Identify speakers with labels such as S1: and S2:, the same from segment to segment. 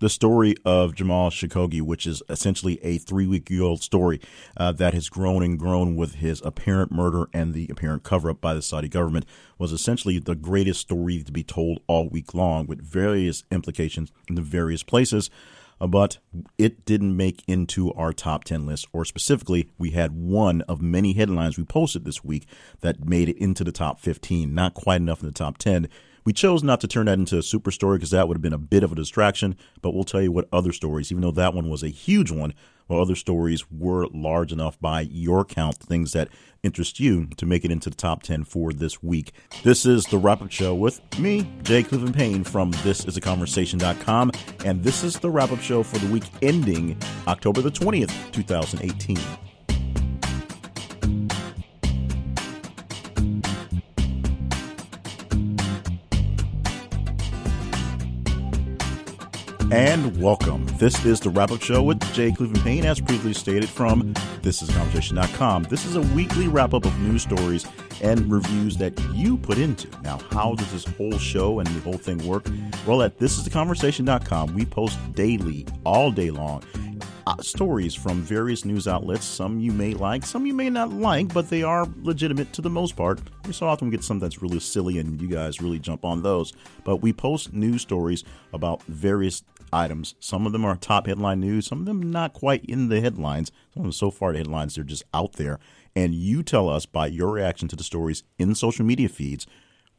S1: the story of Jamal Khashoggi, which is essentially a three week old story uh, that has grown and grown with his apparent murder and the apparent cover up by the Saudi government, was essentially the greatest story to be told all week long with various implications in the various places. Uh, but it didn't make into our top 10 list, or specifically, we had one of many headlines we posted this week that made it into the top 15, not quite enough in the top 10 we chose not to turn that into a super story because that would have been a bit of a distraction, but we'll tell you what other stories, even though that one was a huge one, what other stories were large enough by your count, things that interest you to make it into the top 10 for this week. This is the wrap up show with me, Jay Cleveland Payne from thisisaconversation.com, and this is the wrap up show for the week ending October the 20th, 2018. And welcome. This is the wrap up show with Jay Cleveland Payne, as previously stated from ThisIsConversation.com. This is a weekly wrap up of news stories and reviews that you put into. Now, how does this whole show and the whole thing work? Well, at ThisIsConversation.com, we post daily, all day long, uh, stories from various news outlets. Some you may like, some you may not like, but they are legitimate to the most part. We so often get something that's really silly, and you guys really jump on those. But we post news stories about various items. Some of them are top headline news, some of them not quite in the headlines. Some of them so far the headlines they're just out there. And you tell us by your reaction to the stories in social media feeds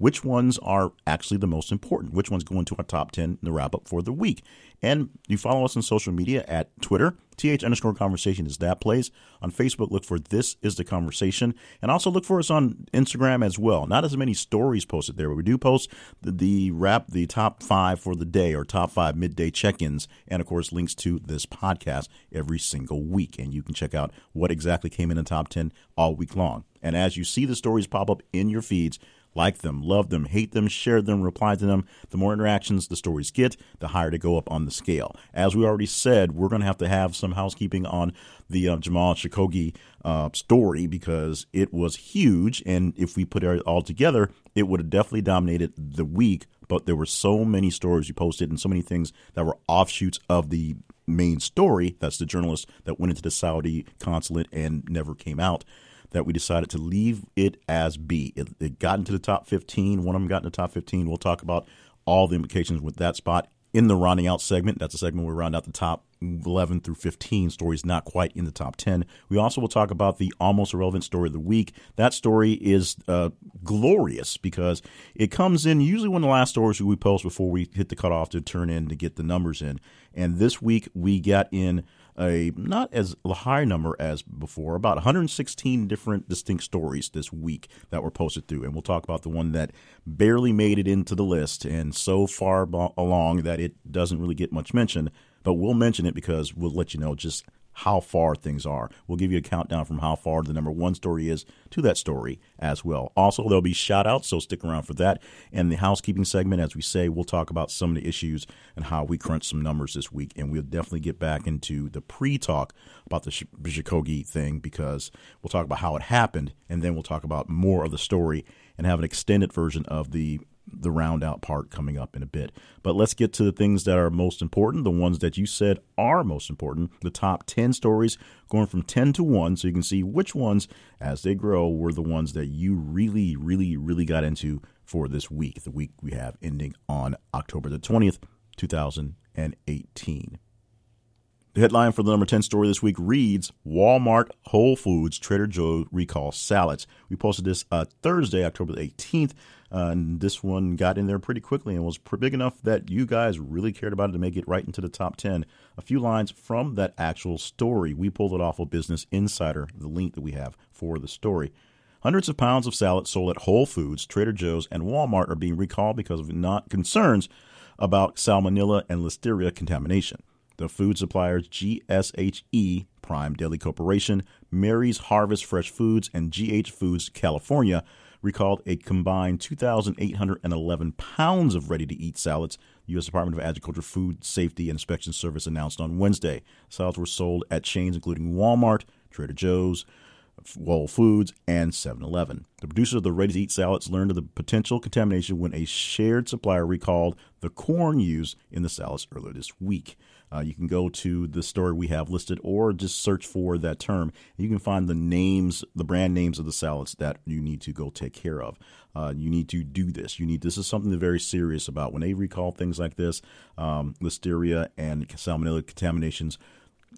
S1: which ones are actually the most important, which ones go into our top 10 in the wrap up for the week. And you follow us on social media at Twitter, th underscore conversation is that place. On Facebook, look for This is the Conversation. And also look for us on Instagram as well. Not as many stories posted there, but we do post the, the wrap, the top five for the day or top five midday check ins. And of course, links to this podcast every single week. And you can check out what exactly came in the top 10 all week long. And as you see the stories pop up in your feeds, like them, love them, hate them, share them, reply to them. The more interactions the stories get, the higher they go up on the scale. As we already said, we're going to have to have some housekeeping on the uh, Jamal Khashoggi uh, story because it was huge. And if we put it all together, it would have definitely dominated the week. But there were so many stories you posted and so many things that were offshoots of the main story. That's the journalist that went into the Saudi consulate and never came out that we decided to leave it as B. It, it got into the top 15. One of them got in the top 15. We'll talk about all the implications with that spot in the rounding out segment. That's a segment where we round out the top 11 through 15 stories not quite in the top 10. We also will talk about the almost irrelevant story of the week. That story is uh, glorious because it comes in usually one of the last stories we post before we hit the cutoff to turn in to get the numbers in. And this week we got in a not as high number as before, about 116 different distinct stories this week that were posted through. And we'll talk about the one that barely made it into the list and so far along that it doesn't really get much mention. But we'll mention it because we'll let you know just how far things are. We'll give you a countdown from how far the number one story is to that story as well. Also, there'll be shout outs, so stick around for that. And the housekeeping segment, as we say, we'll talk about some of the issues and how we crunch some numbers this week. And we'll definitely get back into the pre talk about the Khashoggi thing because we'll talk about how it happened and then we'll talk about more of the story and have an extended version of the the round out part coming up in a bit. But let's get to the things that are most important, the ones that you said are most important, the top 10 stories going from 10 to 1, so you can see which ones, as they grow, were the ones that you really, really, really got into for this week, the week we have ending on October the 20th, 2018. The headline for the number 10 story this week reads Walmart, Whole Foods, Trader Joe recall salads. We posted this uh, Thursday, October the 18th. Uh, and this one got in there pretty quickly and was big enough that you guys really cared about it to make it right into the top 10. A few lines from that actual story. We pulled it off of Business Insider, the link that we have for the story. Hundreds of pounds of salad sold at Whole Foods, Trader Joe's, and Walmart are being recalled because of not concerns about salmonella and listeria contamination. The food suppliers GSHE, Prime Deli Corporation, Mary's Harvest Fresh Foods, and GH Foods California recalled a combined 2,811 pounds of ready to eat salads. The U.S. Department of Agriculture Food Safety and Inspection Service announced on Wednesday. Salads were sold at chains including Walmart, Trader Joe's, Whole Foods, and 7 Eleven. The producers of the ready to eat salads learned of the potential contamination when a shared supplier recalled the corn used in the salads earlier this week. Uh, you can go to the story we have listed or just search for that term. You can find the names, the brand names of the salads that you need to go take care of. Uh, you need to do this. You need this is something they're very serious about. When they recall things like this, um, listeria and salmonella contaminations,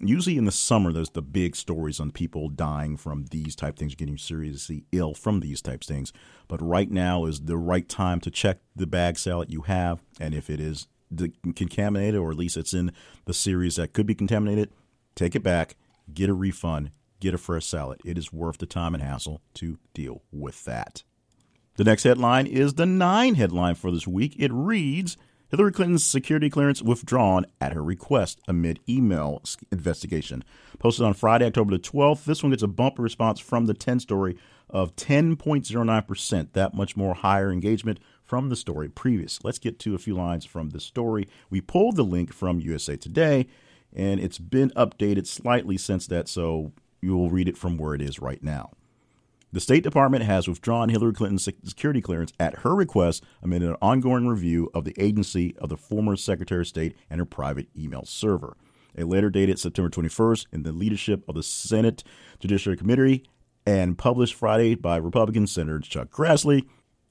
S1: usually in the summer there's the big stories on people dying from these type things getting seriously ill from these types things but right now is the right time to check the bag salad you have and if it is contaminated or at least it's in the series that could be contaminated take it back get a refund get a fresh salad. It is worth the time and hassle to deal with that. The next headline is the nine headline for this week. It reads Hillary Clinton's security clearance withdrawn at her request amid email investigation. Posted on Friday, October the 12th, this one gets a bumper response from the 10 story of 10.09%, that much more higher engagement from the story previous. Let's get to a few lines from the story. We pulled the link from USA Today, and it's been updated slightly since that, so you will read it from where it is right now. The State Department has withdrawn Hillary Clinton's security clearance at her request amid an ongoing review of the agency of the former Secretary of State and her private email server. A letter dated September 21st in the leadership of the Senate Judiciary Committee and published Friday by Republican Senator Chuck Grassley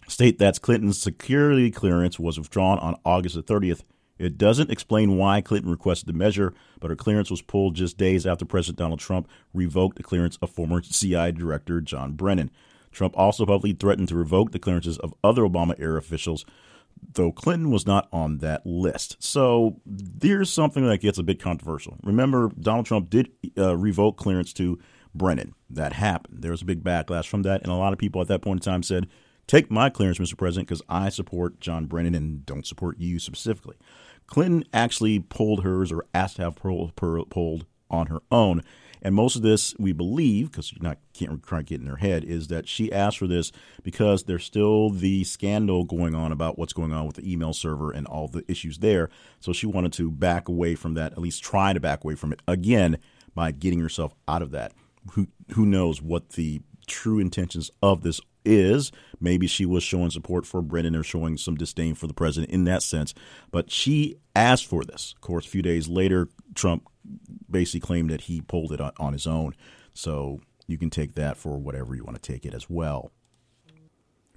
S1: state that Clinton's security clearance was withdrawn on August the 30th it doesn't explain why Clinton requested the measure, but her clearance was pulled just days after President Donald Trump revoked the clearance of former CIA Director John Brennan. Trump also publicly threatened to revoke the clearances of other Obama era officials, though Clinton was not on that list. So there's something that gets a bit controversial. Remember, Donald Trump did uh, revoke clearance to Brennan. That happened. There was a big backlash from that, and a lot of people at that point in time said, Take my clearance, Mr. President, because I support John Brennan and don't support you specifically. Clinton actually pulled hers or asked to have pulled, on her own. And most of this, we believe, because you can't quite get in her head, is that she asked for this because there's still the scandal going on about what's going on with the email server and all the issues there. So she wanted to back away from that, at least try to back away from it again by getting herself out of that. Who who knows what the true intentions of this is. Maybe she was showing support for Brennan or showing some disdain for the president in that sense. But she asked for this. Of course, a few days later, Trump basically claimed that he pulled it on his own. So you can take that for whatever you want to take it as well.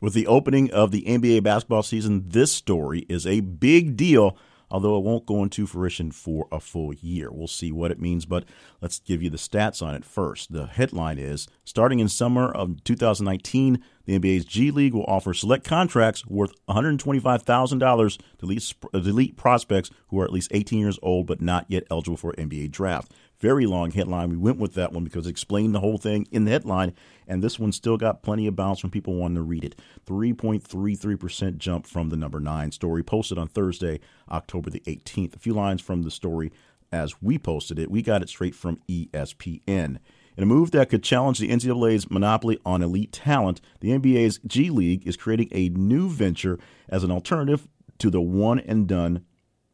S1: With the opening of the NBA basketball season, this story is a big deal although it won't go into fruition for a full year. We'll see what it means, but let's give you the stats on it first. The headline is starting in summer of 2019, the NBA's G League will offer select contracts worth $125,000 to elite prospects who are at least 18 years old but not yet eligible for NBA draft. Very long headline. We went with that one because it explained the whole thing in the headline, and this one still got plenty of bounce from people wanting to read it. 3.33% jump from the number nine story posted on Thursday, October the 18th. A few lines from the story as we posted it. We got it straight from ESPN. In a move that could challenge the NCAA's monopoly on elite talent, the NBA's G League is creating a new venture as an alternative to the one and done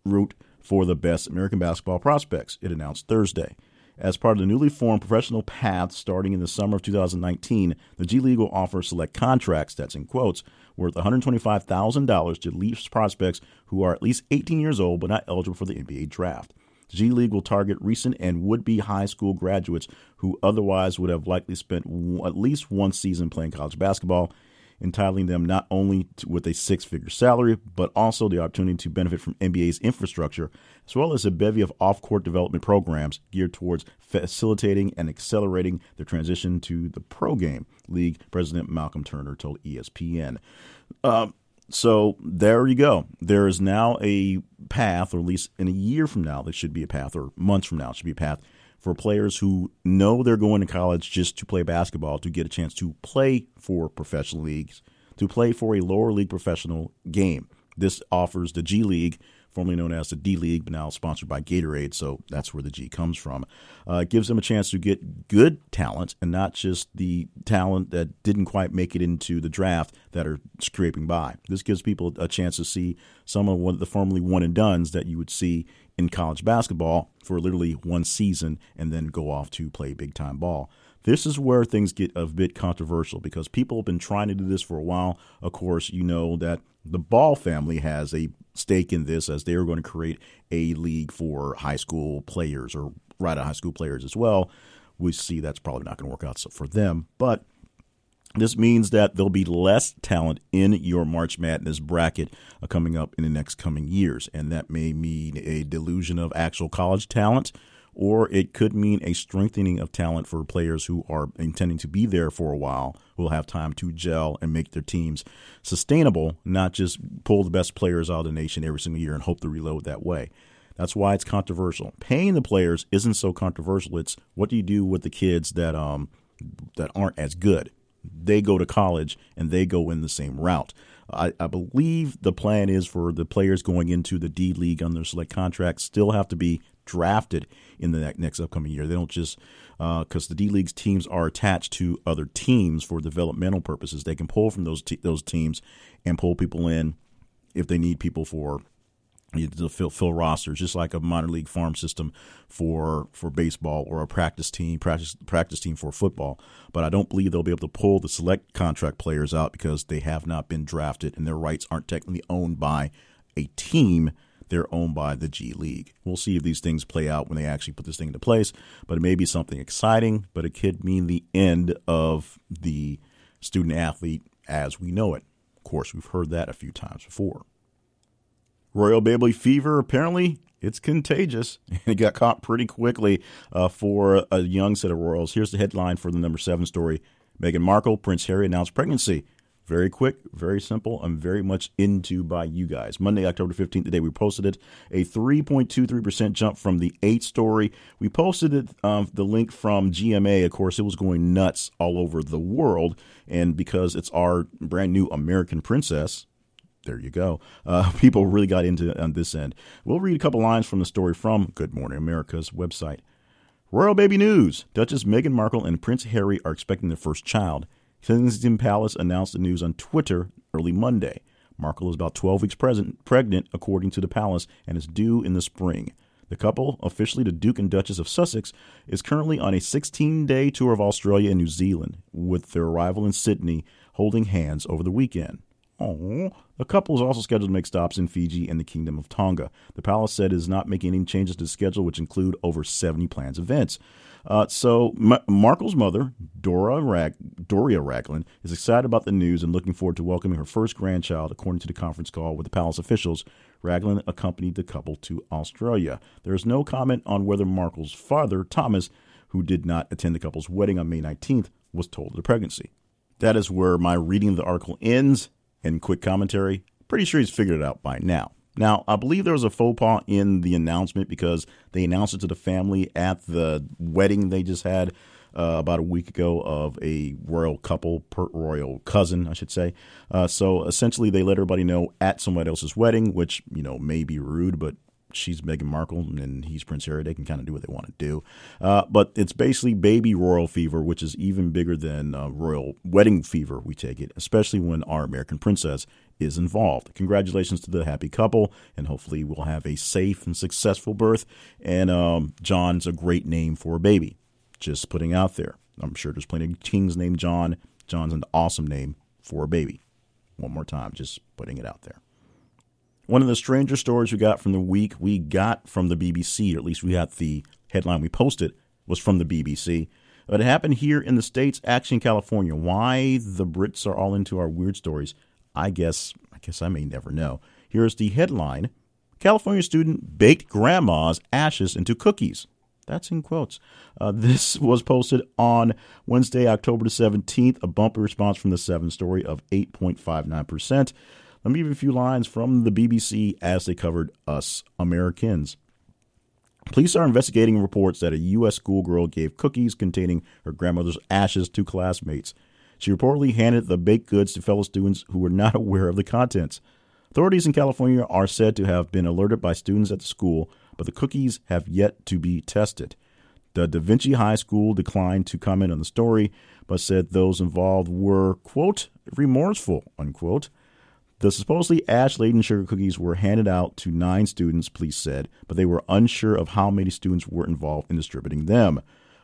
S1: route for the best American basketball prospects, it announced Thursday. As part of the newly formed professional path starting in the summer of 2019, the G League will offer select contracts, that's in quotes, worth $125,000 to elite prospects who are at least 18 years old but not eligible for the NBA draft. G League will target recent and would be high school graduates who otherwise would have likely spent at least one season playing college basketball entitling them not only to, with a six figure salary, but also the opportunity to benefit from NBA's infrastructure, as well as a bevy of off court development programs geared towards facilitating and accelerating the transition to the pro game, League President Malcolm Turner told ESPN. Um, so there you go. There is now a path, or at least in a year from now, there should be a path, or months from now, it should be a path for players who know they're going to college just to play basketball to get a chance to play for professional leagues, to play for a lower league professional game. This offers the G League formerly known as the D League, but now sponsored by Gatorade. So that's where the G comes from. Uh, it gives them a chance to get good talent and not just the talent that didn't quite make it into the draft that are scraping by. This gives people a chance to see some of the formerly one and duns that you would see in college basketball for literally one season and then go off to play big time ball. This is where things get a bit controversial because people have been trying to do this for a while. Of course, you know that the Ball family has a stake in this as they are going to create a league for high school players or right of high school players as well. We see that's probably not going to work out for them, but this means that there'll be less talent in your March Madness bracket uh, coming up in the next coming years, and that may mean a delusion of actual college talent or it could mean a strengthening of talent for players who are intending to be there for a while, who will have time to gel and make their teams sustainable, not just pull the best players out of the nation every single year and hope to reload that way. That's why it's controversial. Paying the players isn't so controversial. It's what do you do with the kids that um that aren't as good? They go to college and they go in the same route. I, I, believe the plan is for the players going into the D League on their select contracts still have to be drafted in the next upcoming year. They don't just because uh, the D League's teams are attached to other teams for developmental purposes. They can pull from those te- those teams and pull people in if they need people for to fill, fill rosters, just like a minor league farm system for for baseball or a practice team practice practice team for football. But I don't believe they'll be able to pull the select contract players out because they have not been drafted and their rights aren't technically owned by a team they're owned by the G League. We'll see if these things play out when they actually put this thing into place, but it may be something exciting, but it could mean the end of the student athlete as we know it. Of course, we've heard that a few times before. Royal Baby fever, apparently, it's contagious. and It got caught pretty quickly uh, for a young set of royals. Here's the headline for the number seven story Meghan Markle, Prince Harry announced pregnancy. Very quick, very simple. I'm very much into by you guys. Monday, October 15th, today we posted it. A 3.23% jump from the eight story. We posted it, um, the link from GMA. Of course, it was going nuts all over the world. And because it's our brand new American princess, there you go. Uh, people really got into on this end. We'll read a couple lines from the story from Good Morning America's website. Royal baby news. Duchess Meghan Markle and Prince Harry are expecting their first child. Kensington Palace announced the news on Twitter early Monday. Markle is about 12 weeks present, pregnant, according to the palace, and is due in the spring. The couple, officially the Duke and Duchess of Sussex, is currently on a 16 day tour of Australia and New Zealand, with their arrival in Sydney holding hands over the weekend. Oh, the couple is also scheduled to make stops in Fiji and the Kingdom of Tonga. The palace said it is not making any changes to the schedule, which include over 70 planned events. Uh, so Markle's mother, Dora Rag- Doria Ragland, is excited about the news and looking forward to welcoming her first grandchild, according to the conference call with the palace officials. Ragland accompanied the couple to Australia. There is no comment on whether Markle's father, Thomas, who did not attend the couple's wedding on May 19th, was told of the pregnancy. That is where my reading of the article ends. And quick commentary pretty sure he's figured it out by now. Now, I believe there was a faux pas in the announcement because they announced it to the family at the wedding they just had uh, about a week ago of a royal couple, per royal cousin, I should say. Uh, so essentially, they let everybody know at somebody else's wedding, which you know may be rude, but she's Meghan Markle and he's Prince Harry. They can kind of do what they want to do. Uh, but it's basically baby royal fever, which is even bigger than uh, royal wedding fever, we take it, especially when our American princess is involved. Congratulations to the happy couple, and hopefully we'll have a safe and successful birth. And um, John's a great name for a baby. Just putting out there. I'm sure there's plenty of kings named John. John's an awesome name for a baby. One more time, just putting it out there. One of the stranger stories we got from the week, we got from the BBC, or at least we got the headline we posted, was from the BBC. But it happened here in the States, actually in California. Why the Brits are all into our weird stories, I guess I guess I may never know. Here's the headline. California student baked grandma's ashes into cookies. That's in quotes. Uh, this was posted on Wednesday, October the 17th, a bumper response from the 7 story of 8.59%. Let me give you a few lines from the BBC as they covered us Americans. Police are investigating reports that a U.S. schoolgirl gave cookies containing her grandmother's ashes to classmates. She reportedly handed the baked goods to fellow students who were not aware of the contents. Authorities in California are said to have been alerted by students at the school, but the cookies have yet to be tested. The Da Vinci High School declined to comment on the story, but said those involved were, quote, remorseful, unquote. The supposedly ash laden sugar cookies were handed out to nine students, police said, but they were unsure of how many students were involved in distributing them.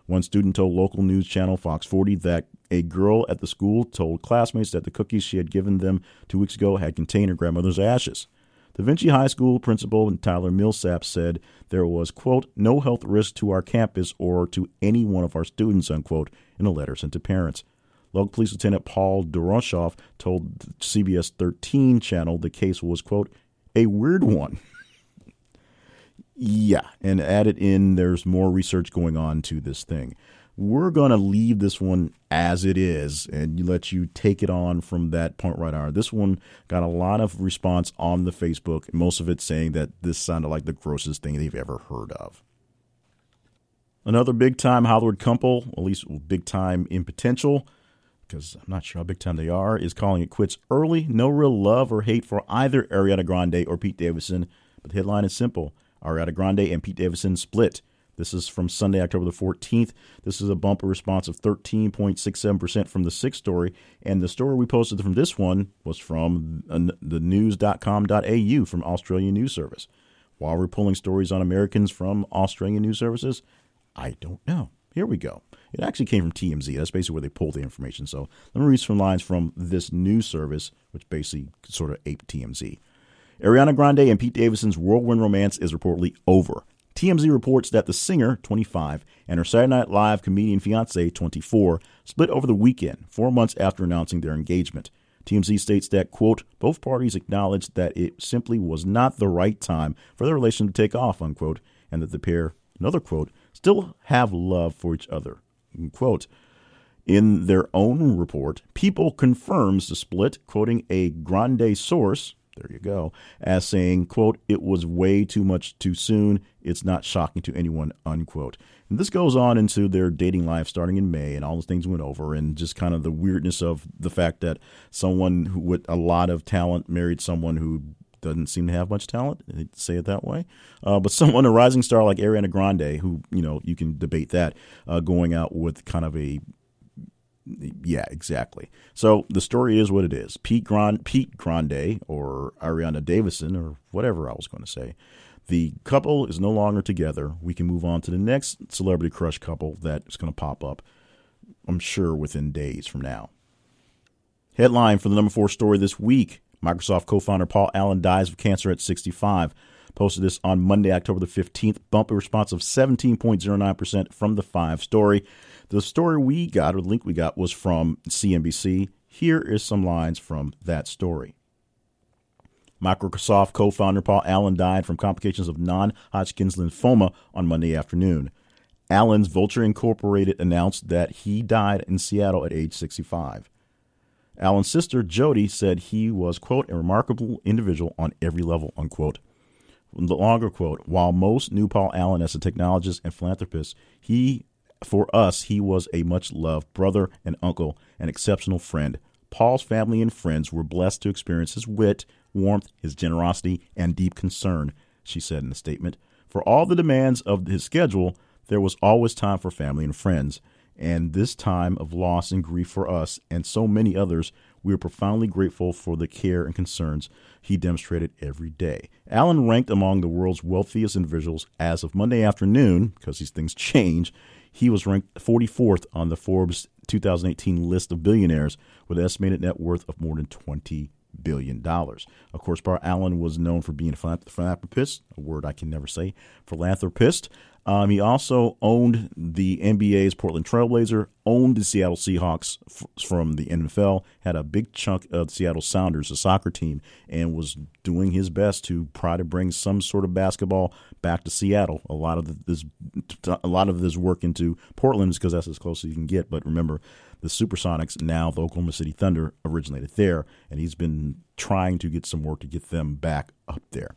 S1: One student told local news channel Fox 40 that a girl at the school told classmates that the cookies she had given them two weeks ago had contained her grandmother's ashes. Da Vinci High School principal Tyler Millsap said there was, quote, no health risk to our campus or to any one of our students, unquote, in a letter sent to parents. Local Police Lieutenant Paul Doroshoff told CBS 13 channel the case was, quote, a weird one. Yeah, and added in there's more research going on to this thing we're going to leave this one as it is and let you take it on from that point right on. This one got a lot of response on the Facebook, most of it saying that this sounded like the grossest thing they've ever heard of. Another big time Hollywood couple, at least big time in potential, because I'm not sure how big time they are, is calling it quits early. No real love or hate for either Ariana Grande or Pete Davidson, but the headline is simple Ariana Grande and Pete Davidson split. This is from Sunday, October the 14th. This is a bumper response of 13.67% from the sixth story. And the story we posted from this one was from the news.com.au from Australian News Service. While we're pulling stories on Americans from Australian news services, I don't know. Here we go. It actually came from TMZ. That's basically where they pulled the information. So let me read some lines from this news service, which basically sort of aped TMZ. Ariana Grande and Pete Davidson's whirlwind romance is reportedly over. TMZ reports that the singer, 25, and her Saturday Night Live comedian fiance, 24, split over the weekend, four months after announcing their engagement. TMZ states that, quote, both parties acknowledged that it simply was not the right time for their relation to take off, unquote, and that the pair, another quote, still have love for each other, unquote. In their own report, People confirms the split, quoting a Grande source, there you go, as saying, quote, it was way too much too soon. It's not shocking to anyone, unquote. And this goes on into their dating life starting in May, and all those things went over, and just kind of the weirdness of the fact that someone who, with a lot of talent married someone who doesn't seem to have much talent. say it that way, uh, but someone a rising star like Ariana Grande, who you know you can debate that, uh, going out with kind of a yeah, exactly. So the story is what it is. Pete, Grand, Pete Grande or Ariana Davison or whatever I was going to say. The couple is no longer together. We can move on to the next celebrity crush couple that's going to pop up, I'm sure, within days from now. Headline for the number four story this week Microsoft co founder Paul Allen dies of cancer at 65. Posted this on Monday, October the 15th. Bumper response of 17.09% from the five story. The story we got, or the link we got, was from CNBC. Here is some lines from that story. Microsoft co founder Paul Allen died from complications of non Hodgkin's lymphoma on Monday afternoon. Allen's Vulcan Incorporated announced that he died in Seattle at age 65. Allen's sister, Jody, said he was, quote, a remarkable individual on every level, unquote. The longer quote, while most knew Paul Allen as a technologist and philanthropist, he for us, he was a much loved brother and uncle, an exceptional friend. Paul's family and friends were blessed to experience his wit, warmth, his generosity, and deep concern, she said in a statement. For all the demands of his schedule, there was always time for family and friends. And this time of loss and grief for us and so many others, we are profoundly grateful for the care and concerns he demonstrated every day. Allen ranked among the world's wealthiest individuals as of Monday afternoon, because these things change. He was ranked 44th on the Forbes 2018 list of billionaires with an estimated net worth of more than 20 billion dollars. Of course, Paul Allen was known for being a philanthropist, a word I can never say, philanthropist. Um, he also owned the NBA's Portland Trailblazer, owned the Seattle Seahawks f- from the NFL, had a big chunk of Seattle Sounders, a soccer team, and was doing his best to try to bring some sort of basketball back to Seattle. A lot of this, a lot of this work into Portland is because that's as close as you can get. But remember, the Supersonics, now the Oklahoma City Thunder, originated there, and he's been trying to get some work to get them back up there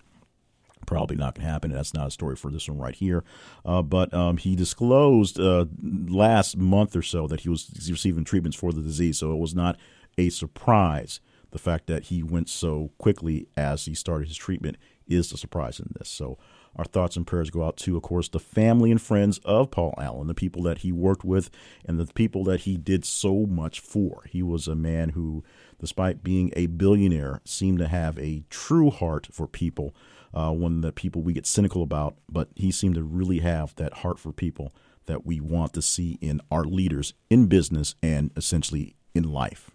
S1: probably not going to happen. That's not a story for this one right here. Uh, but um, he disclosed uh, last month or so that he was receiving treatments for the disease, so it was not a surprise. The fact that he went so quickly as he started his treatment is the surprise in this. So our thoughts and prayers go out to, of course, the family and friends of Paul Allen, the people that he worked with, and the people that he did so much for. He was a man who, despite being a billionaire, seemed to have a true heart for people uh, one that people we get cynical about, but he seemed to really have that heart for people that we want to see in our leaders in business and essentially in life.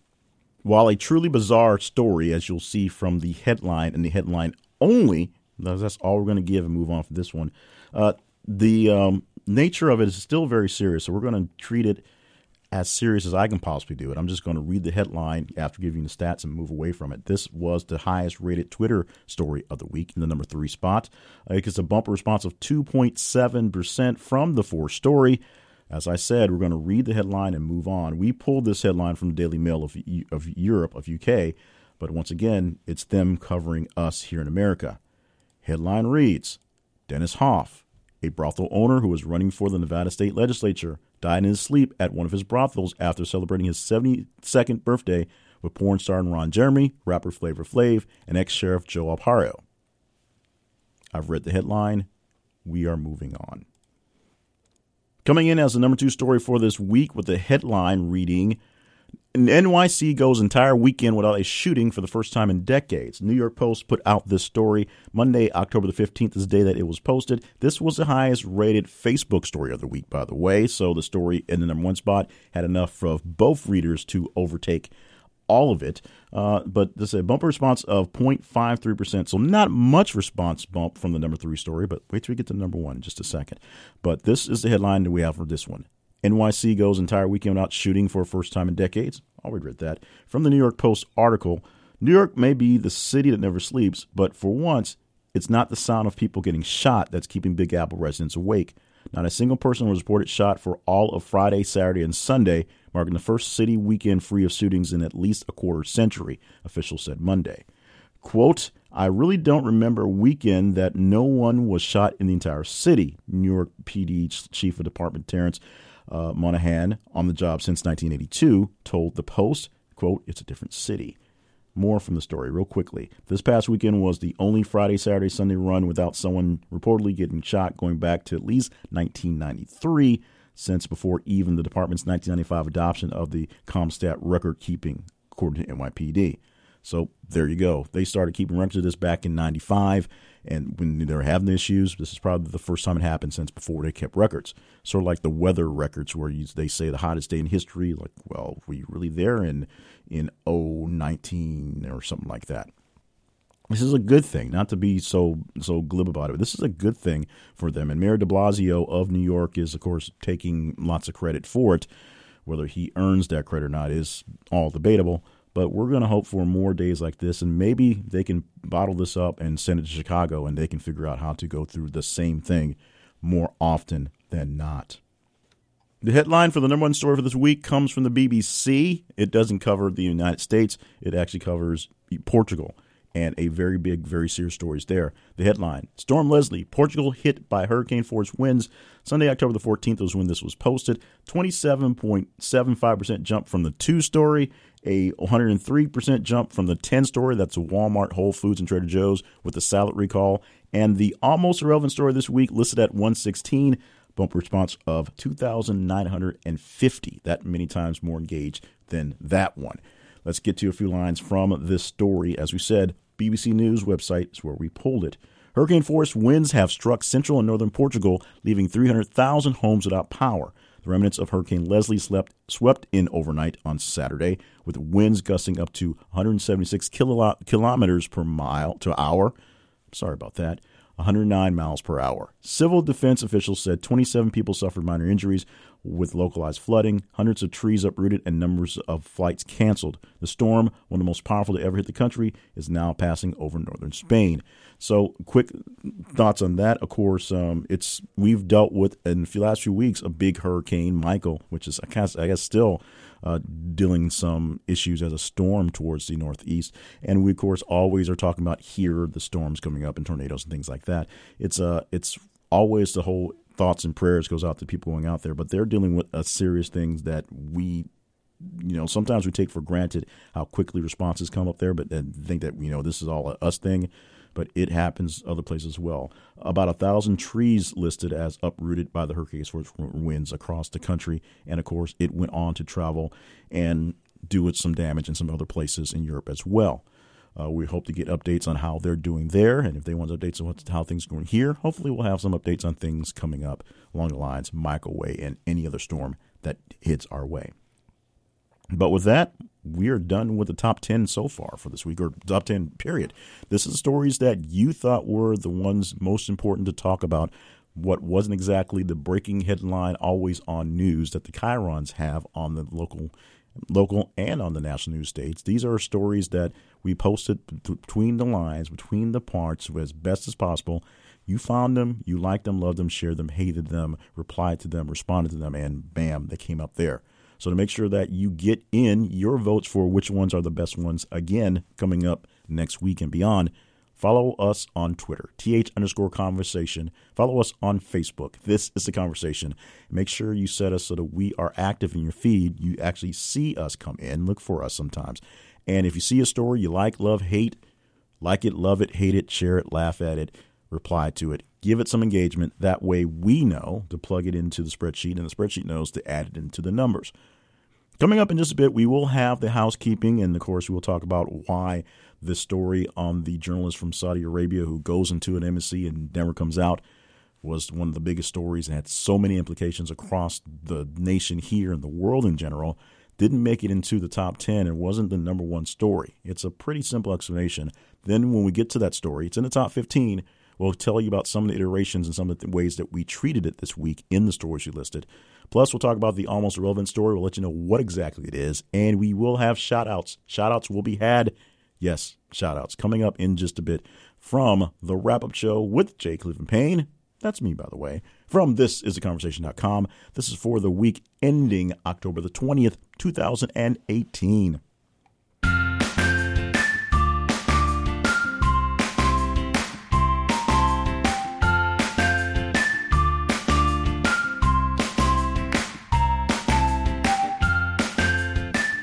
S1: While a truly bizarre story, as you'll see from the headline and the headline only, that's all we're going to give and move on for this one. Uh, the um, nature of it is still very serious, so we're going to treat it as serious as I can possibly do it. I'm just going to read the headline after giving the stats and move away from it. This was the highest rated Twitter story of the week in the number three spot. Uh, it gets a bumper response of 2.7% from the four story. As I said, we're going to read the headline and move on. We pulled this headline from the Daily Mail of, of Europe, of UK, but once again, it's them covering us here in America. Headline reads Dennis Hoff, a brothel owner who was running for the Nevada state legislature, died in his sleep at one of his brothels after celebrating his 72nd birthday with porn star Ron Jeremy, rapper Flavor Flav, and ex sheriff Joe Arpaio. I've read the headline. We are moving on. Coming in as the number two story for this week with the headline reading NYC goes entire weekend without a shooting for the first time in decades. New York Post put out this story Monday, October the 15th, is the day that it was posted. This was the highest rated Facebook story of the week, by the way. So the story in the number one spot had enough of both readers to overtake all of it. Uh, but this is a bumper response of 0.53%. So not much response bump from the number three story, but wait till we get to number one in just a second. But this is the headline that we have for this one. NYC goes entire weekend without shooting for first time in decades. I'll read that. From the New York Post article New York may be the city that never sleeps, but for once, it's not the sound of people getting shot that's keeping Big Apple residents awake. Not a single person was reported shot for all of Friday, Saturday, and Sunday, marking the first city weekend free of shootings in at least a quarter century, officials said Monday. Quote, I really don't remember a weekend that no one was shot in the entire city, New York PD Chief of Department Terrence uh, Monahan, on the job since 1982, told the Post, quote, it's a different city. More from the story, real quickly. This past weekend was the only Friday, Saturday, Sunday run without someone reportedly getting shot going back to at least 1993, since before even the department's 1995 adoption of the CompStat record keeping, according to NYPD. So there you go. They started keeping records of this back in 95. And when they're having issues, this is probably the first time it happened since before they kept records. Sort of like the weather records where you, they say the hottest day in history. Like, well, were you really there in, in 019 or something like that? This is a good thing, not to be so so glib about it. This is a good thing for them. And Mayor de Blasio of New York is, of course, taking lots of credit for it. Whether he earns that credit or not is all debatable. But we're going to hope for more days like this, and maybe they can bottle this up and send it to Chicago, and they can figure out how to go through the same thing more often than not. The headline for the number one story for this week comes from the BBC. It doesn't cover the United States, it actually covers Portugal and a very big, very serious story is there. The headline Storm Leslie, Portugal hit by hurricane force winds. Sunday, October the 14th was when this was posted. 27.75% jump from the two story, a 103% jump from the 10 story. That's Walmart, Whole Foods, and Trader Joe's with the salad recall. And the almost irrelevant story this week listed at 116 bump response of 2,950. That many times more engaged than that one. Let's get to a few lines from this story. As we said, BBC News website is where we pulled it. Hurricane force winds have struck central and northern Portugal, leaving 300,000 homes without power. The remnants of Hurricane Leslie slept, swept in overnight on Saturday, with winds gusting up to 176 kilo, kilometers per mile to hour. Sorry about that. 109 miles per hour. Civil defense officials said 27 people suffered minor injuries with localized flooding, hundreds of trees uprooted, and numbers of flights canceled. The storm, one of the most powerful to ever hit the country, is now passing over northern Spain. So, quick thoughts on that. Of course, um, it's we've dealt with in the last few weeks a big hurricane, Michael, which is I guess, I guess still uh, dealing some issues as a storm towards the northeast. And we, of course, always are talking about here the storms coming up and tornadoes and things like that. It's uh, it's always the whole thoughts and prayers goes out to people going out there, but they're dealing with uh, serious things that we you know, sometimes we take for granted how quickly responses come up there, but then think that, you know, this is all a us thing, but it happens other places as well. About a thousand trees listed as uprooted by the hurricane's winds across the country. And of course, it went on to travel and do it some damage in some other places in Europe as well. Uh, we hope to get updates on how they're doing there, and if they want updates on how things are going here, hopefully we'll have some updates on things coming up along the lines Michael Way and any other storm that hits our way. But with that, we are done with the top 10 so far for this week, or top 10 period. This is stories that you thought were the ones most important to talk about. What wasn't exactly the breaking headline, always on news that the Chyrons have on the local, local and on the national news states. These are stories that we posted between the lines, between the parts, as best as possible. You found them, you liked them, loved them, shared them, hated them, replied to them, responded to them, and bam, they came up there. So to make sure that you get in your votes for which ones are the best ones, again, coming up next week and beyond, follow us on Twitter, th underscore conversation. Follow us on Facebook. This is the conversation. Make sure you set us so that we are active in your feed. You actually see us come in. Look for us sometimes. And if you see a story you like, love, hate, like it, love it, hate it, share it, laugh at it, reply to it, give it some engagement. That way we know to plug it into the spreadsheet and the spreadsheet knows to add it into the numbers. Coming up in just a bit, we will have the housekeeping, and of course, we will talk about why the story on the journalist from Saudi Arabia who goes into an embassy and never comes out was one of the biggest stories and had so many implications across the nation here and the world in general. Didn't make it into the top 10 and wasn't the number one story. It's a pretty simple explanation. Then, when we get to that story, it's in the top 15 We'll tell you about some of the iterations and some of the ways that we treated it this week in the stories you listed. Plus, we'll talk about the almost irrelevant story. We'll let you know what exactly it is. And we will have shout outs. Shout outs will be had. Yes, shout outs coming up in just a bit from the wrap up show with Jay Cleveland Payne. That's me, by the way. From this is the conversation.com. This is for the week ending October the 20th, 2018.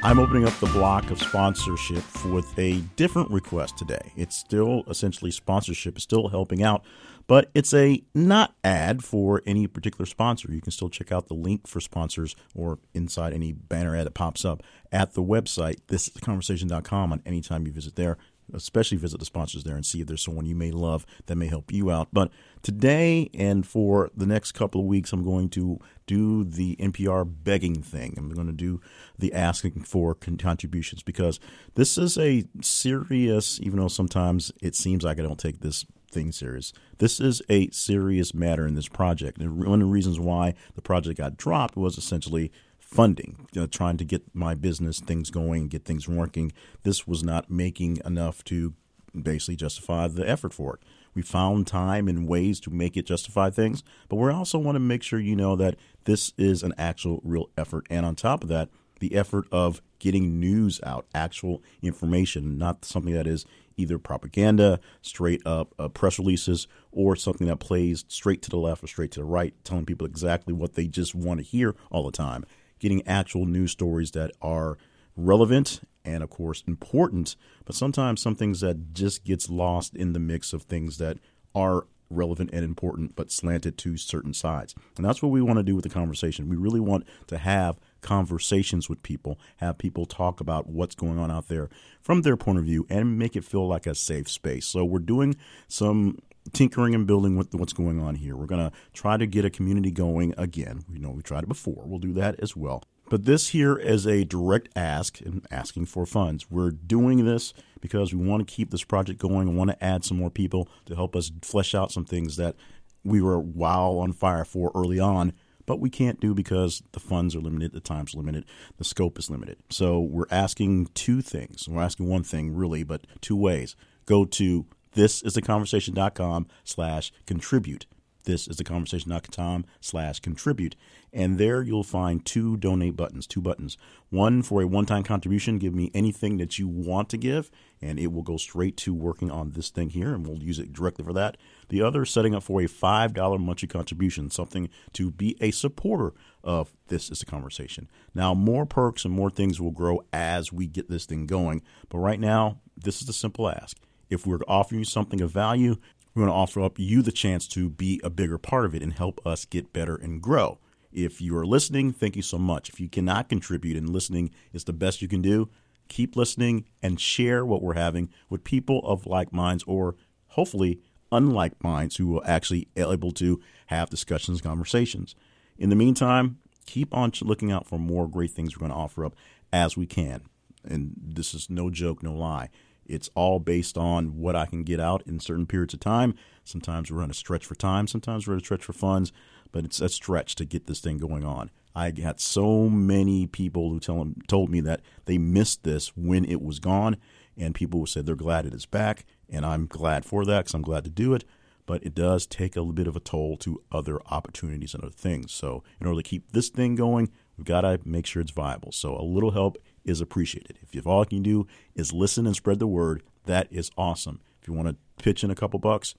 S1: I'm opening up the block of sponsorship with a different request today. It's still essentially sponsorship, it's still helping out, but it's a not ad for any particular sponsor. You can still check out the link for sponsors or inside any banner ad that pops up at the website, thisistheconversation.com on any time you visit there especially visit the sponsors there and see if there's someone you may love that may help you out. But today and for the next couple of weeks, I'm going to do the NPR begging thing. I'm going to do the asking for contributions because this is a serious, even though sometimes it seems like I don't take this thing serious. This is a serious matter in this project. And one of the reasons why the project got dropped was essentially funding, you know, trying to get my business things going, get things working. This was not making enough to basically justify the effort for it. We found time and ways to make it justify things, but we also want to make sure you know that this is an actual real effort. And on top of that, the effort of getting news out, actual information, not something that is either propaganda, straight up uh, press releases, or something that plays straight to the left or straight to the right, telling people exactly what they just want to hear all the time getting actual news stories that are relevant and of course important. But sometimes some things that just gets lost in the mix of things that are relevant and important but slanted to certain sides. And that's what we want to do with the conversation. We really want to have conversations with people have people talk about what's going on out there from their point of view and make it feel like a safe space so we're doing some tinkering and building with what's going on here. We're going to try to get a community going again. We know we tried it before. We'll do that as well. But this here is a direct ask and asking for funds. We're doing this because we want to keep this project going. We want to add some more people to help us flesh out some things that we were wow on fire for early on, but we can't do because the funds are limited, the time's limited, the scope is limited. So we're asking two things. We're asking one thing really, but two ways. Go to this is the conversation.com slash contribute. This is the conversation.com slash contribute. And there you'll find two donate buttons, two buttons. One for a one time contribution, give me anything that you want to give, and it will go straight to working on this thing here, and we'll use it directly for that. The other, setting up for a $5 monthly contribution, something to be a supporter of This is the Conversation. Now, more perks and more things will grow as we get this thing going, but right now, this is the simple ask if we're offering you something of value, we're going to offer up you the chance to be a bigger part of it and help us get better and grow. If you are listening, thank you so much. If you cannot contribute and listening is the best you can do, keep listening and share what we're having with people of like minds or hopefully unlike minds who will actually able to have discussions, conversations. In the meantime, keep on looking out for more great things we're going to offer up as we can. And this is no joke, no lie. It's all based on what I can get out in certain periods of time. Sometimes we're on a stretch for time, sometimes we're on a stretch for funds, but it's a stretch to get this thing going on. I got so many people who tell told me that they missed this when it was gone, and people said they're glad it is back, and I'm glad for that because I'm glad to do it. But it does take a little bit of a toll to other opportunities and other things. So, in order to keep this thing going, we've got to make sure it's viable. So, a little help is appreciated. If all you can do is listen and spread the word, that is awesome. If you want to pitch in a couple bucks,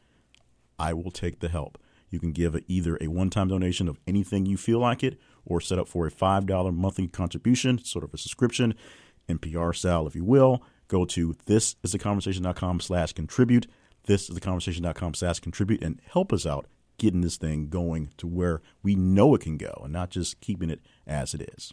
S1: I will take the help. You can give either a one time donation of anything you feel like it or set up for a $5 monthly contribution, sort of a subscription, NPR style, if you will. Go to thisistheconversation.com slash contribute. Thisistheconversation.com slash contribute and help us out getting this thing going to where we know it can go and not just keeping it as it is.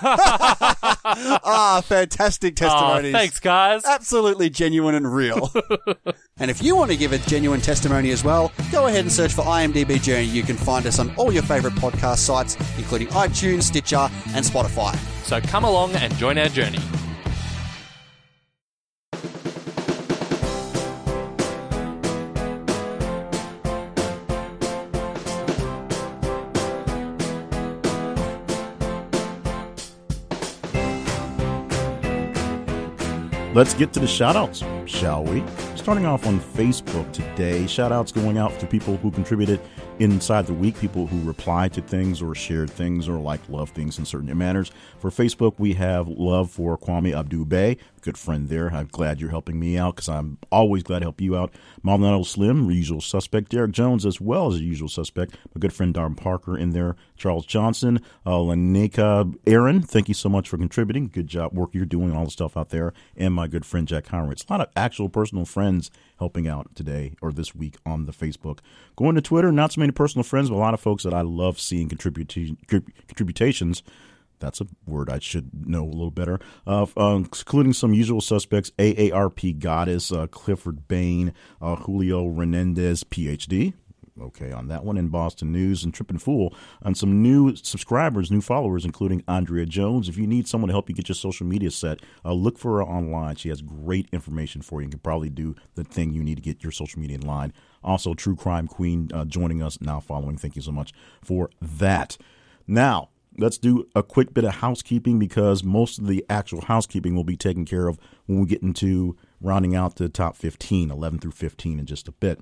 S2: ah, fantastic testimonies.
S3: Oh, thanks, guys.
S2: Absolutely genuine and real. and if you want to give a genuine testimony as well, go ahead and search for IMDb Journey. You can find us on all your favorite podcast sites, including iTunes, Stitcher, and Spotify.
S3: So come along and join our journey.
S1: Let's get to the shout outs, shall we? Starting off on Facebook today, shout outs going out to people who contributed inside the week, people who replied to things or shared things or like love things in certain manners. For Facebook, we have love for Kwame Abdul Bay, good friend there. I'm glad you're helping me out because I'm always glad to help you out. Maldonado Slim, usual suspect. Derek Jones, as well as a usual suspect. My good friend Darren Parker in there. Charles Johnson, uh, Aaron, thank you so much for contributing. Good job, work you're doing, all the stuff out there. And my good friend Jack Heinrichs. A lot of actual personal friends helping out today or this week on the Facebook. Going to Twitter, not so many personal friends, but a lot of folks that I love seeing contribute contributions that's a word I should know a little better. Uh, uh, including some usual suspects: AARP Goddess, uh, Clifford Bain, uh, Julio Renendez, PhD. Okay, on that one in Boston News and Trippin' Fool on some new subscribers, new followers, including Andrea Jones. If you need someone to help you get your social media set, uh, look for her online. She has great information for you and can probably do the thing you need to get your social media in line. Also, True Crime Queen uh, joining us now, following. Thank you so much for that. Now, let's do a quick bit of housekeeping because most of the actual housekeeping will be taken care of when we get into rounding out the top 15, 11 through 15 in just a bit.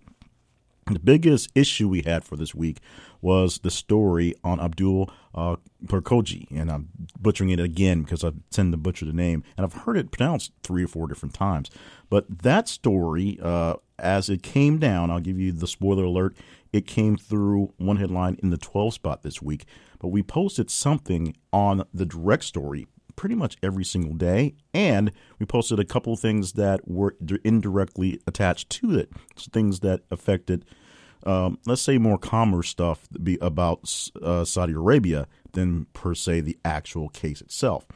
S1: The biggest issue we had for this week was the story on Abdul uh, Perkoji, and I'm butchering it again because I tend to butcher the name, and I've heard it pronounced three or four different times. But that story, uh, as it came down, I'll give you the spoiler alert. It came through one headline in the 12 spot this week, but we posted something on the direct story pretty much every single day. And we posted a couple things that were indirectly attached to it, things that affected, um, let's say, more commerce stuff be about uh, Saudi Arabia than per se the actual case itself.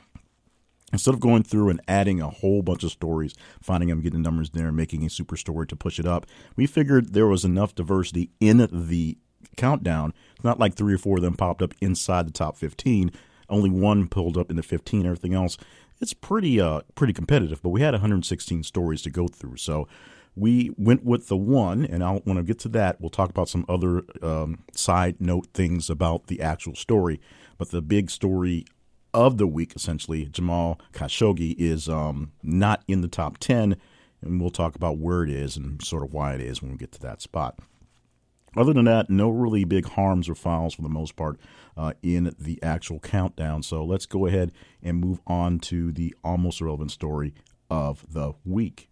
S1: Instead of going through and adding a whole bunch of stories, finding them, getting numbers there, and making a super story to push it up, we figured there was enough diversity in the countdown. It's not like three or four of them popped up inside the top 15 only one pulled up in the 15. Everything else, it's pretty uh pretty competitive. But we had 116 stories to go through, so we went with the one. And I'll when I get to that, we'll talk about some other um, side note things about the actual story. But the big story of the week, essentially, Jamal Khashoggi is um, not in the top 10, and we'll talk about where it is and sort of why it is when we get to that spot. Other than that, no really big harms or fouls for the most part uh, in the actual countdown. So let's go ahead and move on to the almost irrelevant story of the week.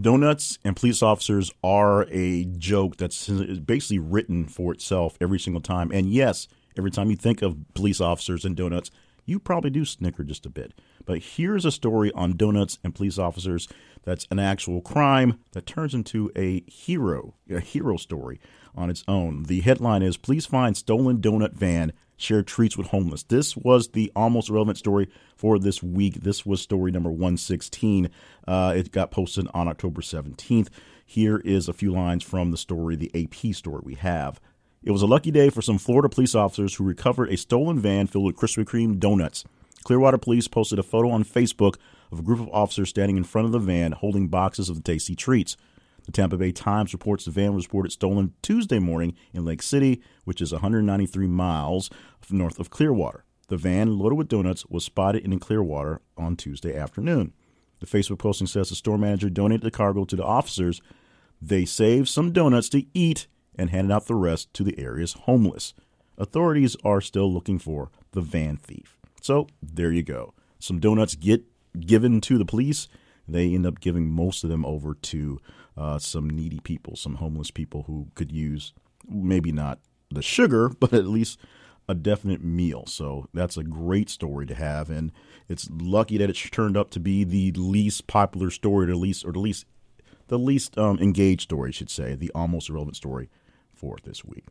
S1: Donuts and police officers are a joke that's basically written for itself every single time. And yes, every time you think of police officers and donuts, you probably do snicker just a bit. But here's a story on donuts and police officers that's an actual crime that turns into a hero, a hero story on its own. The headline is Police Find Stolen Donut Van Share Treats with Homeless. This was the almost relevant story for this week. This was story number 116. Uh, it got posted on October 17th. Here is a few lines from the story, the AP story we have. It was a lucky day for some Florida police officers who recovered a stolen van filled with Krispy Kreme donuts. Clearwater Police posted a photo on Facebook of a group of officers standing in front of the van holding boxes of the tasty treats. The Tampa Bay Times reports the van was reported stolen Tuesday morning in Lake City, which is 193 miles north of Clearwater. The van, loaded with donuts, was spotted in Clearwater on Tuesday afternoon. The Facebook posting says the store manager donated the cargo to the officers. They saved some donuts to eat and handed out the rest to the area's homeless. Authorities are still looking for the van thief. So there you go. Some donuts get given to the police. They end up giving most of them over to uh, some needy people, some homeless people who could use maybe not the sugar, but at least a definite meal. So that's a great story to have, and it's lucky that it turned up to be the least popular story, or the least, or the least, the least um, engaged story, I should say, the almost irrelevant story for this week.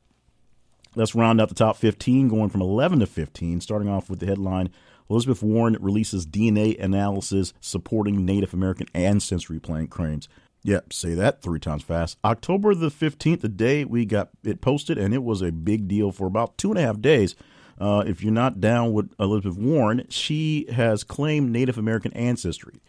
S1: Let's round out the top 15, going from 11 to 15, starting off with the headline Elizabeth Warren releases DNA analysis supporting Native American ancestry claims. Yep, say that three times fast. October the 15th, the day we got it posted, and it was a big deal for about two and a half days. Uh, if you're not down with Elizabeth Warren, she has claimed Native American ancestry.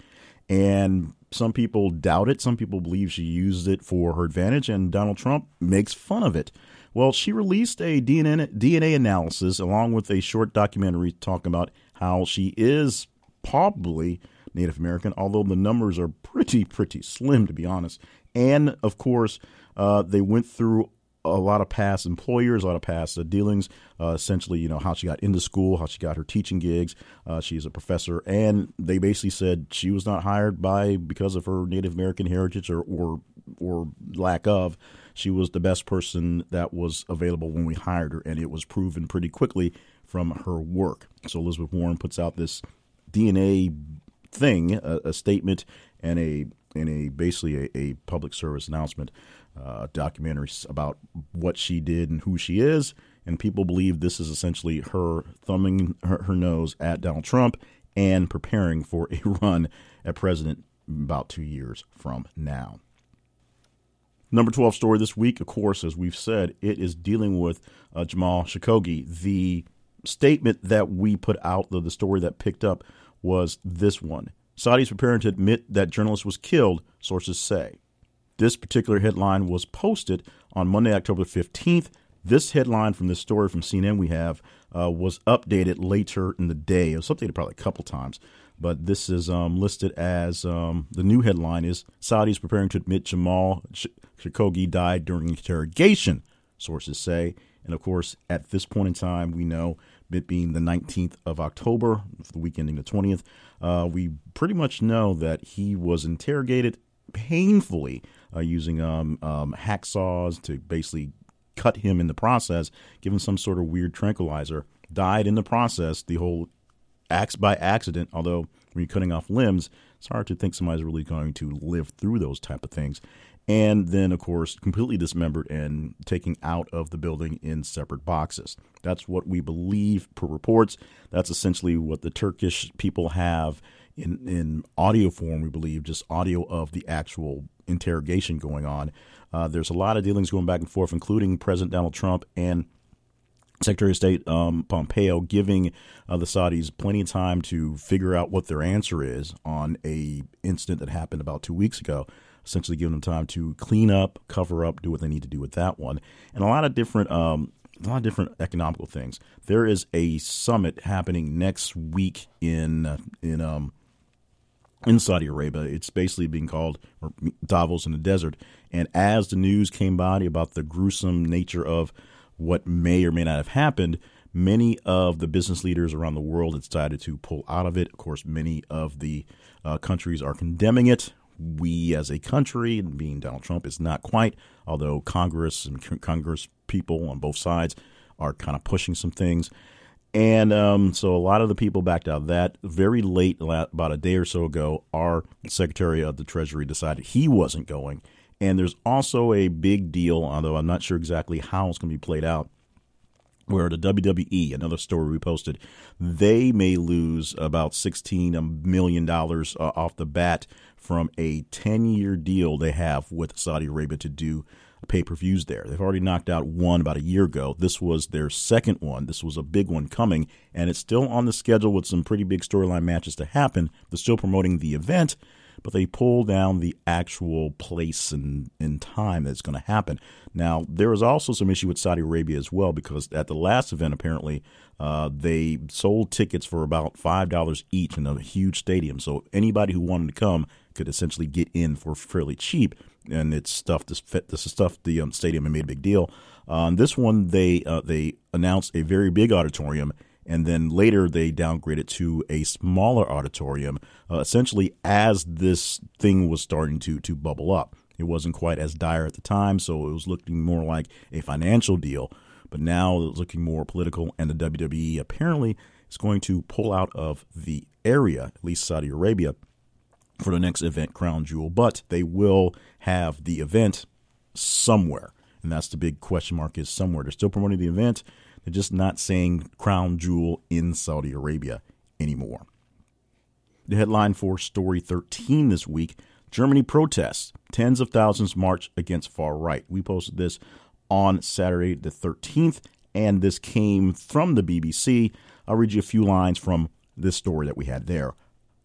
S1: And some people doubt it. Some people believe she used it for her advantage, and Donald Trump makes fun of it. Well, she released a DNA, DNA analysis along with a short documentary talking about how she is probably Native American, although the numbers are pretty, pretty slim, to be honest. And of course, uh, they went through a lot of past employers, a lot of past uh, dealings. Uh, essentially, you know how she got into school, how she got her teaching gigs. Uh, she's a professor, and they basically said she was not hired by because of her Native American heritage or or, or lack of. She was the best person that was available when we hired her, and it was proven pretty quickly from her work. So Elizabeth Warren puts out this DNA thing, a, a statement and a and a basically a, a public service announcement, uh, documentary about what she did and who she is. And people believe this is essentially her thumbing her, her nose at Donald Trump and preparing for a run at president about two years from now. Number 12 story this week, of course, as we've said, it is dealing with uh, Jamal Khashoggi. The statement that we put out, the, the story that picked up, was this one. Saudis preparing to admit that journalist was killed, sources say. This particular headline was posted on Monday, October 15th. This headline from this story from CNN we have uh, was updated later in the day. It was updated probably a couple times, but this is um, listed as um, the new headline is Saudis preparing to admit Jamal Khashoggi died during interrogation, sources say. And of course, at this point in time, we know it being the 19th of October, the week ending the 20th, uh, we pretty much know that he was interrogated painfully uh, using um, um, hacksaws to basically cut him in the process, given some sort of weird tranquilizer. Died in the process. The whole acts by accident. Although when you're cutting off limbs, it's hard to think somebody's really going to live through those type of things. And then of course completely dismembered and taken out of the building in separate boxes. That's what we believe per reports. That's essentially what the turkish people have in in audio form we believe just audio of the actual interrogation going on. Uh, there's a lot of dealings going back and forth including president donald trump and Secretary of State um, Pompeo giving uh, the Saudis plenty of time to figure out what their answer is on a incident that happened about two weeks ago essentially giving them time to clean up, cover up, do what they need to do with that one. And a lot of different um, a lot of different economical things. There is a summit happening next week in uh, in um in Saudi Arabia. It's basically being called Davos in the desert. And as the news came by about the gruesome nature of what may or may not have happened, many of the business leaders around the world decided to pull out of it. Of course, many of the uh, countries are condemning it. We, as a country, being Donald Trump, is not quite, although Congress and Congress people on both sides are kind of pushing some things. And um, so a lot of the people backed out of that. Very late, about a day or so ago, our Secretary of the Treasury decided he wasn't going. And there's also a big deal, although I'm not sure exactly how it's going to be played out, where the WWE, another story we posted, they may lose about $16 million uh, off the bat from a 10 year deal they have with Saudi Arabia to do pay per views there. They've already knocked out one about a year ago. This was their second one. This was a big one coming, and it's still on the schedule with some pretty big storyline matches to happen. They're still promoting the event, but they pull down the actual place and, and time that's going to happen. Now, there is also some issue with Saudi Arabia as well because at the last event, apparently, uh, they sold tickets for about $5 each in a huge stadium. So anybody who wanted to come could essentially get in for fairly cheap and it's stuff this this is stuff the um, stadium made a big deal. On um, this one, they uh, they announced a very big auditorium, and then later they downgraded to a smaller auditorium, uh, essentially as this thing was starting to to bubble up. It wasn't quite as dire at the time, so it was looking more like a financial deal. But now it's looking more political, and the WWE apparently is going to pull out of the area, at least Saudi Arabia, for the next event, Crown Jewel. But they will have the event somewhere. And that's the big question mark is somewhere. They're still promoting the event. They're just not saying Crown Jewel in Saudi Arabia anymore. The headline for Story 13 this week Germany protests. Tens of thousands march against far right. We posted this on Saturday the 13th, and this came from the BBC. I'll read you a few lines from this story that we had there.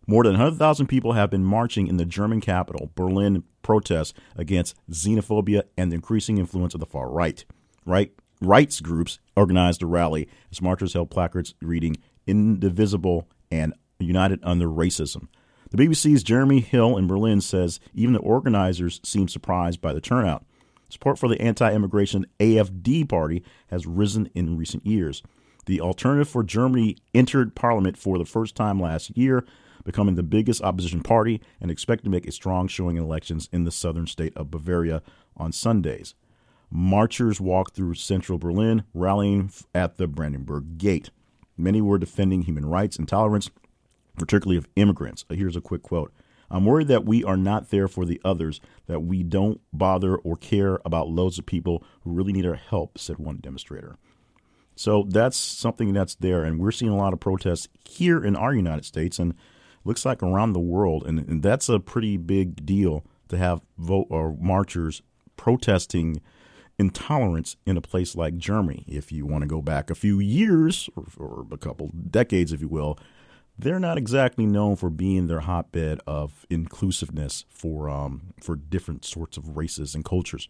S1: More than 100,000 people have been marching in the German capital, Berlin, protests against xenophobia and the increasing influence of the far right. Right rights groups organized a rally as marchers held placards reading "Indivisible" and "United Under Racism." The BBC's Jeremy Hill in Berlin says even the organizers seem surprised by the turnout. Support for the anti-immigration AFD party has risen in recent years. The Alternative for Germany entered parliament for the first time last year becoming the biggest opposition party and expect to make a strong showing in elections in the southern state of Bavaria on Sundays. Marchers walked through central Berlin, rallying at the Brandenburg Gate. Many were defending human rights and tolerance, particularly of immigrants. Uh, here's a quick quote. I'm worried that we are not there for the others, that we don't bother or care about loads of people who really need our help, said one demonstrator. So that's something that's there, and we're seeing a lot of protests here in our United States, and looks like around the world, and, and that's a pretty big deal to have vote or marchers protesting intolerance in a place like Germany. If you want to go back a few years or, or, a couple decades, if you will, they're not exactly known for being their hotbed of inclusiveness for um, for different sorts of races and cultures.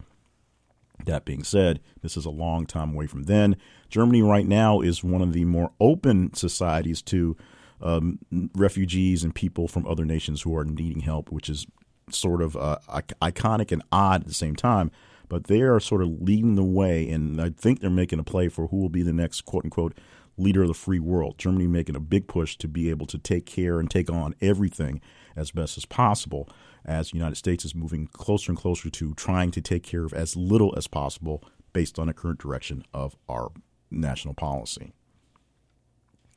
S1: That being said, this is a long time away from then. Germany right now is one of the more open societies to um, refugees and people from other nations who are needing help, which is sort of uh, iconic and odd at the same time. But they are sort of leading the way, and I think they're making a play for who will be the next quote unquote leader of the free world. Germany making a big push to be able to take care and take on everything as best as possible, as the United States is moving closer and closer to trying to take care of as little as possible based on the current direction of our national policy.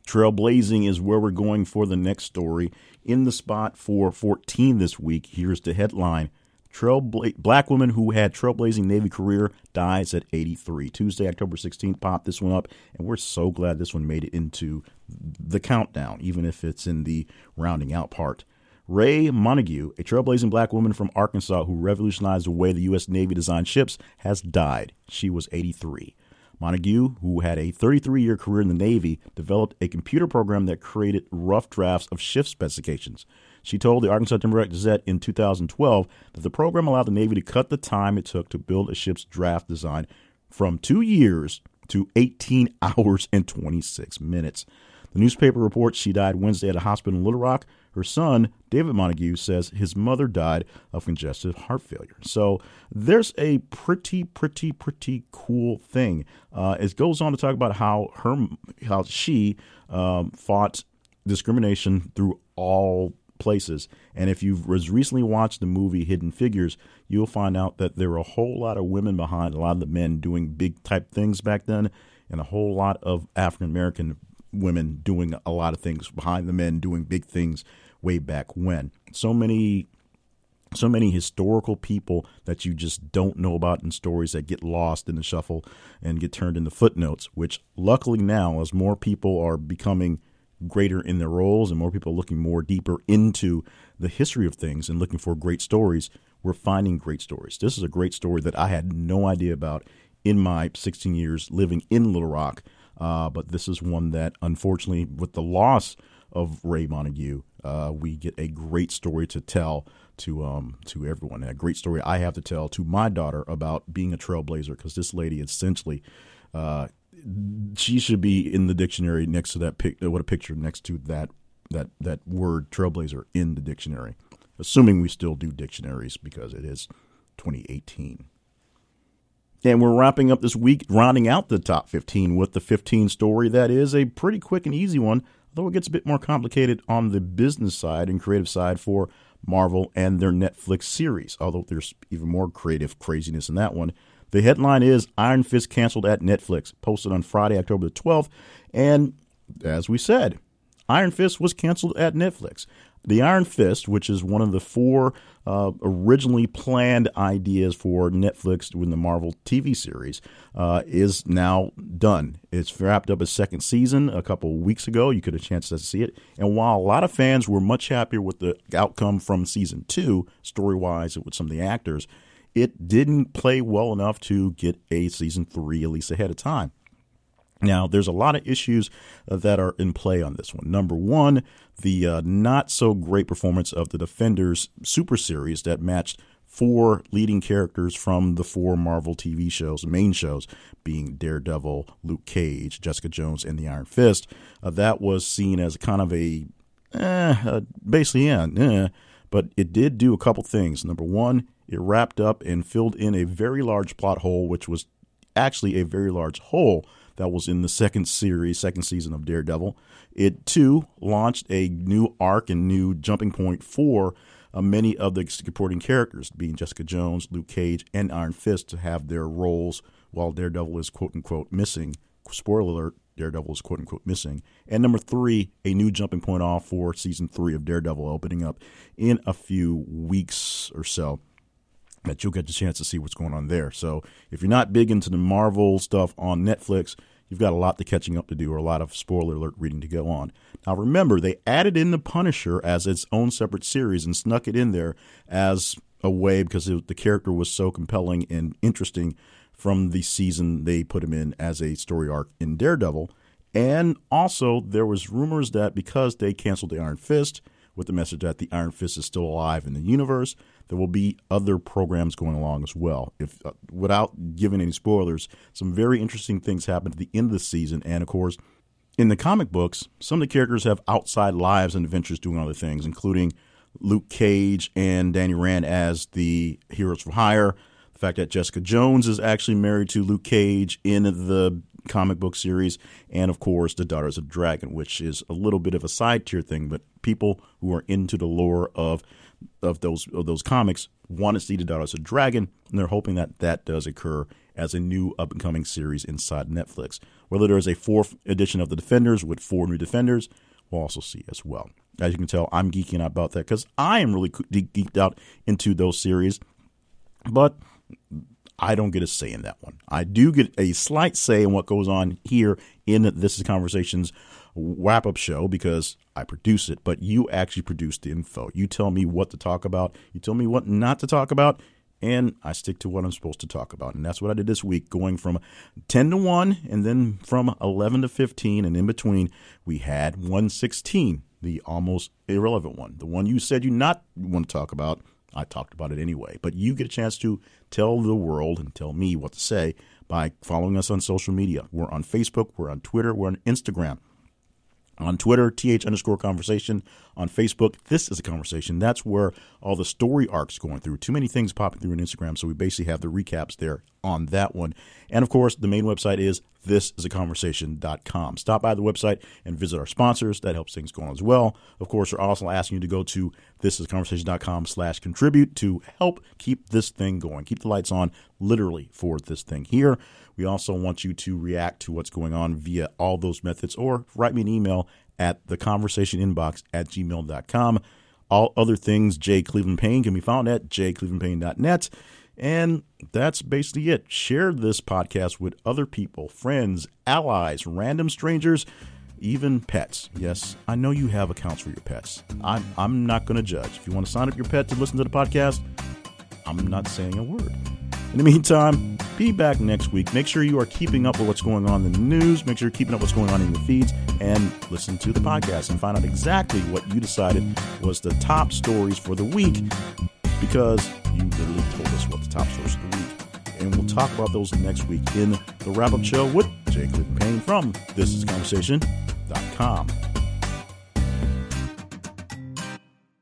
S1: Trailblazing is where we're going for the next story. In the spot for 14 this week, here's the headline. Trailbla- black woman who had trailblazing Navy career dies at 83. Tuesday, October 16th, popped this one up, and we're so glad this one made it into the countdown, even if it's in the rounding out part. Raye Montague, a trailblazing black woman from Arkansas who revolutionized the way the U.S. Navy designed ships, has died. She was 83. Montague, who had a 33 year career in the Navy, developed a computer program that created rough drafts of ship specifications. She told the Arkansas Democrat Gazette in 2012 that the program allowed the Navy to cut the time it took to build a ship's draft design from two years to 18 hours and 26 minutes. The newspaper reports she died Wednesday at a hospital in Little Rock. Her son, David Montague, says his mother died of congestive heart failure. So there's a pretty, pretty, pretty cool thing. Uh, it goes on to talk about how her, how she um, fought discrimination through all places. And if you've recently watched the movie Hidden Figures, you'll find out that there were a whole lot of women behind a lot of the men doing big type things back then, and a whole lot of African American women doing a lot of things behind the men doing big things way back when. So many so many historical people that you just don't know about in stories that get lost in the shuffle and get turned into footnotes, which luckily now as more people are becoming greater in their roles and more people looking more deeper into the history of things and looking for great stories, we're finding great stories. This is a great story that I had no idea about in my 16 years living in Little Rock uh, but this is one that, unfortunately, with the loss of Raye Montague, uh, we get a great story to tell to um, to everyone. A great story I have to tell to my daughter about being a trailblazer because this lady essentially. Uh, she should be in the dictionary next to that pic. Uh, what a picture next to that that that word trailblazer in the dictionary, assuming we still do dictionaries because it is 2018. And we're wrapping up this week, rounding out the top 15 with the 15 story that is a pretty quick and easy one, although it gets a bit more complicated on the business side and creative side for Marvel and their Netflix series, although there's even more creative craziness in that one. The headline is Iron Fist canceled at Netflix, posted on Friday, October the 12th. And as we said, Iron Fist was canceled at Netflix. The Iron Fist, which is one of the four uh, originally planned ideas for Netflix with the Marvel TV series, uh, is now done. It's wrapped up its second season a couple weeks ago. You could have a chance to see it. And while a lot of fans were much happier with the outcome from season two, story wise, with some of the actors, it didn't play well enough to get a season three, at least ahead of time. Now, there's a lot of issues uh, that are in play on this one. Number one, the uh, not so great performance of the Defenders Super Series that matched four leading characters from the four Marvel TV shows, main shows, being Daredevil, Luke Cage, Jessica Jones, and the Iron Fist. Uh, that was seen as kind of a, eh, uh, basically, yeah, eh, but it did do a couple things. Number one, it wrapped up and filled in a very large plot hole, which was actually a very large hole that was in the second series, second season of Daredevil. It too launched a new arc and new jumping point for uh, many of the supporting characters, being Jessica Jones, Luke Cage, and Iron Fist, to have their roles while Daredevil is quote unquote missing. Spoiler alert: Daredevil is quote unquote missing. And number three, a new jumping point off for season three of Daredevil opening up in a few weeks or so that you'll get the chance to see what's going on there. So if you're not big into the Marvel stuff on Netflix, you've got a lot to catching up to do or a lot of spoiler alert reading to go on. Now remember, they added in the Punisher as its own separate series and snuck it in there as a way because it, the character was so compelling and interesting from the season they put him in as a story arc in Daredevil. And also, there was rumors that because they canceled the Iron Fist with the message that the Iron Fist is still alive in the universe, there will be other programs going along as well. If uh, without giving any spoilers, some very interesting things happen at the end of the season, and of course, in the comic books, some of the characters have outside lives and adventures doing other things, including Luke Cage and Danny Rand as the heroes for hire. The fact that Jessica Jones is actually married to Luke Cage in the comic book series, and of course, The Daughters of Dragon, which is a little bit of a side tier thing, but people who are into the lore of of those of those comics want to see the Daughters of Dragon, and they're hoping that that does occur as a new up and coming series inside Netflix. Whether there is a fourth edition of the Defenders with four new Defenders, we'll also see as well. As you can tell, I'm geeking out about that because I am really geeked out into those series, but I don't get a say in that one. I do get a slight say in what goes on here in This is Conversations wrap up show because I produce it, but you actually produce the info. You tell me what to talk about, you tell me what not to talk about, and I stick to what I'm supposed to talk about. And that's what I did this week, going from 10 to 1 and then from 11 to 15. And in between, we had 116, the almost irrelevant one, the one you said you not want to talk about. I talked about it anyway, but you get a chance to tell the world and tell me what to say by following us on social media. We're on Facebook, we're on Twitter, we're on Instagram. On Twitter, th underscore conversation. On Facebook, this is a conversation. That's where all the story arcs going through. Too many things popping through on Instagram, so we basically have the recaps there on that one. And of course, the main website is thisisaconversation.com. Stop by the website and visit our sponsors. That helps things go as well. Of course, we're also asking you to go to thisisaconversation.com slash contribute to help keep this thing going, keep the lights on literally for this thing here. We also want you to react to what's going on via all those methods or write me an email at the conversation inbox at gmail.com. All other things, Jay Cleveland Payne, can be found at jclevelandpayne.net. And that's basically it. Share this podcast with other people, friends, allies, random strangers, even pets. Yes, I know you have accounts for your pets. I'm, I'm not going to judge. If you want to sign up your pet to listen to the podcast, I'm not saying a word. In the meantime, be back next week. Make sure you are keeping up with what's going on in the news. Make sure you're keeping up what's going on in your feeds and listen to the podcast and find out exactly what you decided was the top stories for the week because you literally told us what the top stories of the week. And we'll talk about those next week in the wrap up show with Jay Cleveland Payne from thisisconversation.com.